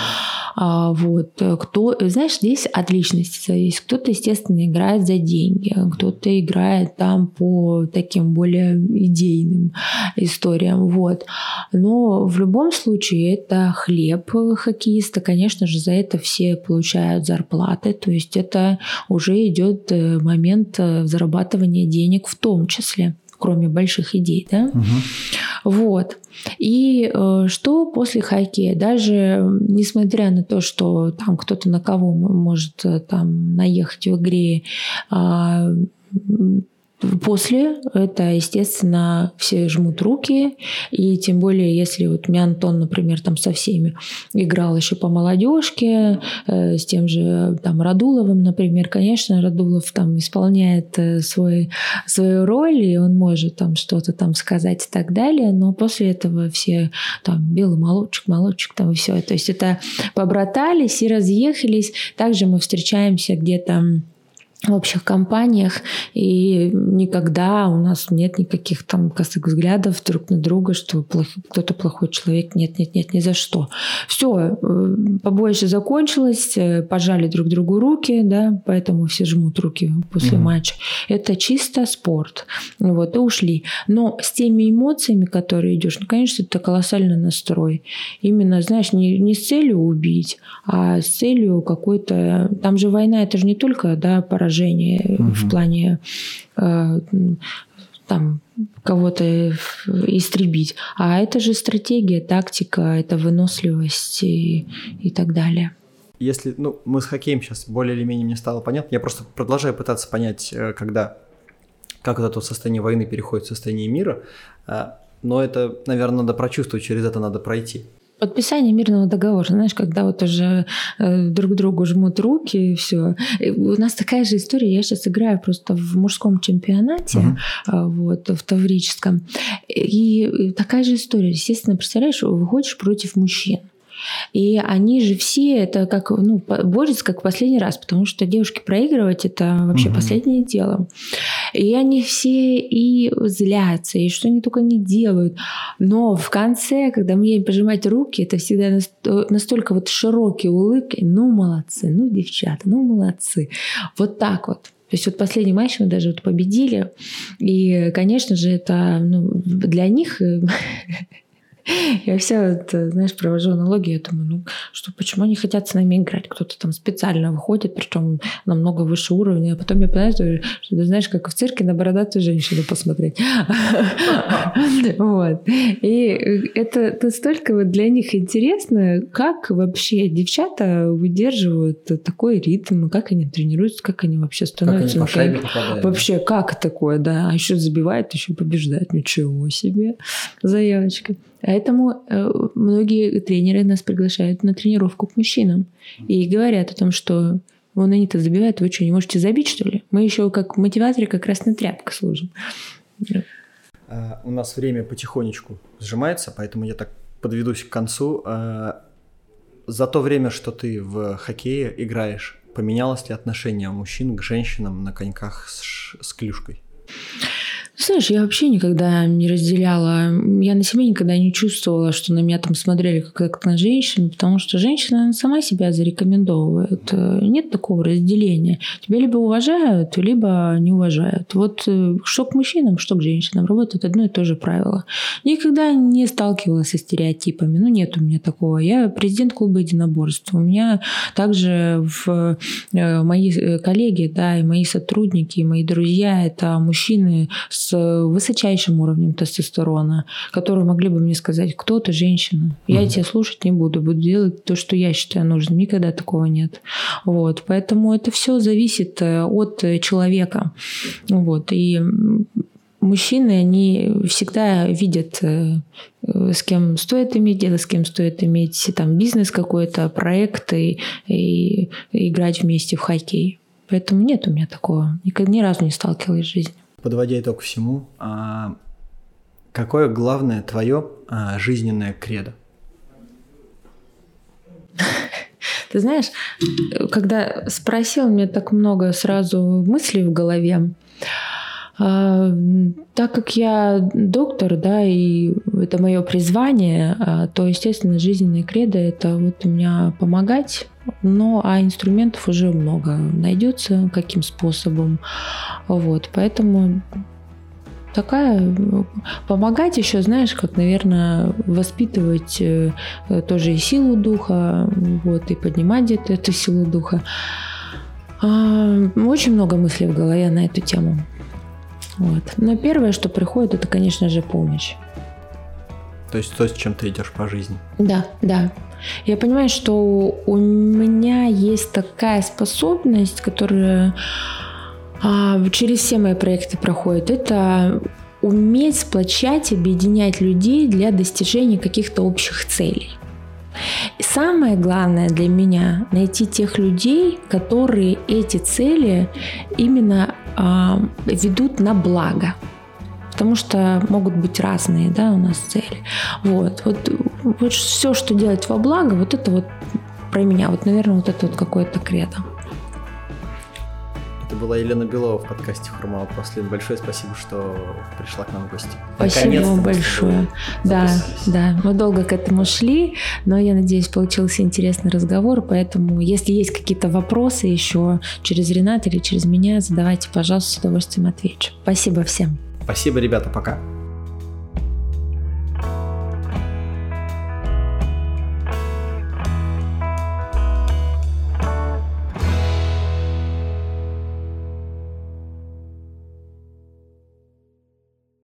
А, вот. Кто, знаешь, здесь от личности зависит. Кто-то, естественно, играет за деньги, кто-то играет там по таким более идейным историям. Вот. Но в любом случае это хлеб хоккеиста. Конечно же, за это все получают зарплаты. То есть это уже идет э, момент э, зарабатывания денег в том числе кроме больших идей, да. Угу. Вот. И э, что после хоккея? Даже несмотря на то, что там кто-то на кого может э, там наехать в игре, э, После это, естественно, все жмут руки, и тем более, если вот меня Антон, например, там со всеми играл еще по молодежке, э, с тем же там Радуловым, например, конечно, Радулов там исполняет э, свой, свою роль, и он может там что-то там сказать и так далее, но после этого все там белый молодчик, молодчик там и все. То есть это побратались и разъехались. Также мы встречаемся где-то в общих компаниях, и никогда у нас нет никаких там косых взглядов друг на друга, что плох, кто-то плохой человек. Нет, нет, нет, ни за что. Все, э, побольше закончилось, э, пожали друг другу руки, да, поэтому все жмут руки после mm-hmm. матча. Это чисто спорт. Вот, и ушли. Но с теми эмоциями, которые идешь, ну, конечно, это колоссальный настрой. Именно, знаешь, не, не с целью убить, а с целью какой-то... Там же война, это же не только, да, поражение угу. в плане э, там кого-то истребить. А это же стратегия, тактика, это выносливость и, и так далее. Если, ну, мы с хоккеем сейчас более или менее мне стало понятно, я просто продолжаю пытаться понять, э, когда, как вот это состояние войны переходит в состояние мира, э, но это, наверное, надо прочувствовать, через это надо пройти. Подписание мирного договора, знаешь, когда вот уже э, друг другу жмут руки и все. У нас такая же история. Я сейчас играю просто в мужском чемпионате, uh-huh. вот в таврическом, и такая же история. Естественно, представляешь, выходишь против мужчин. И они же все это как, ну, борются как последний раз, потому что девушки проигрывать это вообще угу. последнее дело. И они все и злятся, и что они только не делают. Но в конце, когда мне пожимать руки, это всегда настолько вот широкие улыбки. Ну, молодцы, ну, девчата, ну, молодцы. Вот так вот. То есть вот последний матч мы даже вот победили. И, конечно же, это ну, для них [laughs] [laughs] Я все это, знаешь, провожу аналогию, я думаю, ну что, почему они хотят с нами играть? Кто-то там специально выходит, причем намного выше уровня, а потом я понимаю, что, что ты знаешь, как в цирке на бородатую женщину посмотреть. [laughs] Вот. И это настолько вот для них интересно, как вообще девчата выдерживают такой ритм, как они тренируются, как они вообще становятся. Вообще, как такое, да. А еще забивает, еще побеждает. Ничего себе, заявочка. Поэтому э, многие тренеры нас приглашают на тренировку к мужчинам и говорят о том, что вон они-то забивают, вы что, не можете забить, что ли? Мы еще как мотиваторы как раз на тряпка служим. А, у нас время потихонечку сжимается, поэтому я так подведусь к концу. А, за то время, что ты в хоккее играешь, поменялось ли отношение мужчин к женщинам на коньках с, с клюшкой? Знаешь, я вообще никогда не разделяла, я на себе никогда не чувствовала, что на меня там смотрели как на женщину, потому что женщина сама себя зарекомендовывает. Нет такого разделения. Тебя либо уважают, либо не уважают. Вот э, что к мужчинам, что к женщинам работает одно и то же правило. Никогда не сталкивалась со стереотипами. Ну, нет у меня такого. Я президент клуба единоборств. У меня также в э, мои э, коллеги, да, и мои сотрудники, и мои друзья, это мужчины с с высочайшим уровнем тестостерона, которые могли бы мне сказать, кто ты, женщина. Я угу. тебя слушать не буду, буду делать то, что я считаю нужным. Никогда такого нет. Вот. Поэтому это все зависит э, от человека. Вот. И мужчины, они всегда видят, э, с кем стоит иметь дело, с кем стоит иметь там бизнес какой-то, проект и, и играть вместе в хоккей. Поэтому нет у меня такого. Никогда ни разу не сталкивалась в жизни подводя итог всему, а, какое главное твое а, жизненное кредо? Ты знаешь, когда спросил, мне так много сразу мыслей в голове. А, так как я доктор, да, и это мое призвание, то, естественно, жизненное кредо – это вот у меня помогать но а инструментов уже много найдется, каким способом. Вот, поэтому такая помогать еще, знаешь, как, наверное, воспитывать э, тоже и силу духа, вот, и поднимать где-то эту силу духа. А, очень много мыслей в голове на эту тему. Вот. Но первое, что приходит, это, конечно же, помощь. То есть то, с чем ты идешь по жизни. Да, да. Я понимаю, что у меня есть такая способность, которая а, через все мои проекты проходит. Это уметь сплочать, объединять людей для достижения каких-то общих целей. И самое главное для меня найти тех людей, которые эти цели именно ведут на благо потому что могут быть разные, да, у нас цели. Вот, вот, вот все, что делать во благо, вот это вот про меня, вот, наверное, вот это вот какое-то кредо. Это была Елена Белова в подкасте «Хурма вопрос». Лен, большое спасибо, что пришла к нам в гости. Спасибо вам большое. Да, да, мы долго к этому шли, но я надеюсь, получился интересный разговор, поэтому если есть какие-то вопросы еще через Ренат или через меня, задавайте, пожалуйста, с удовольствием отвечу. Спасибо всем. Спасибо, ребята, пока.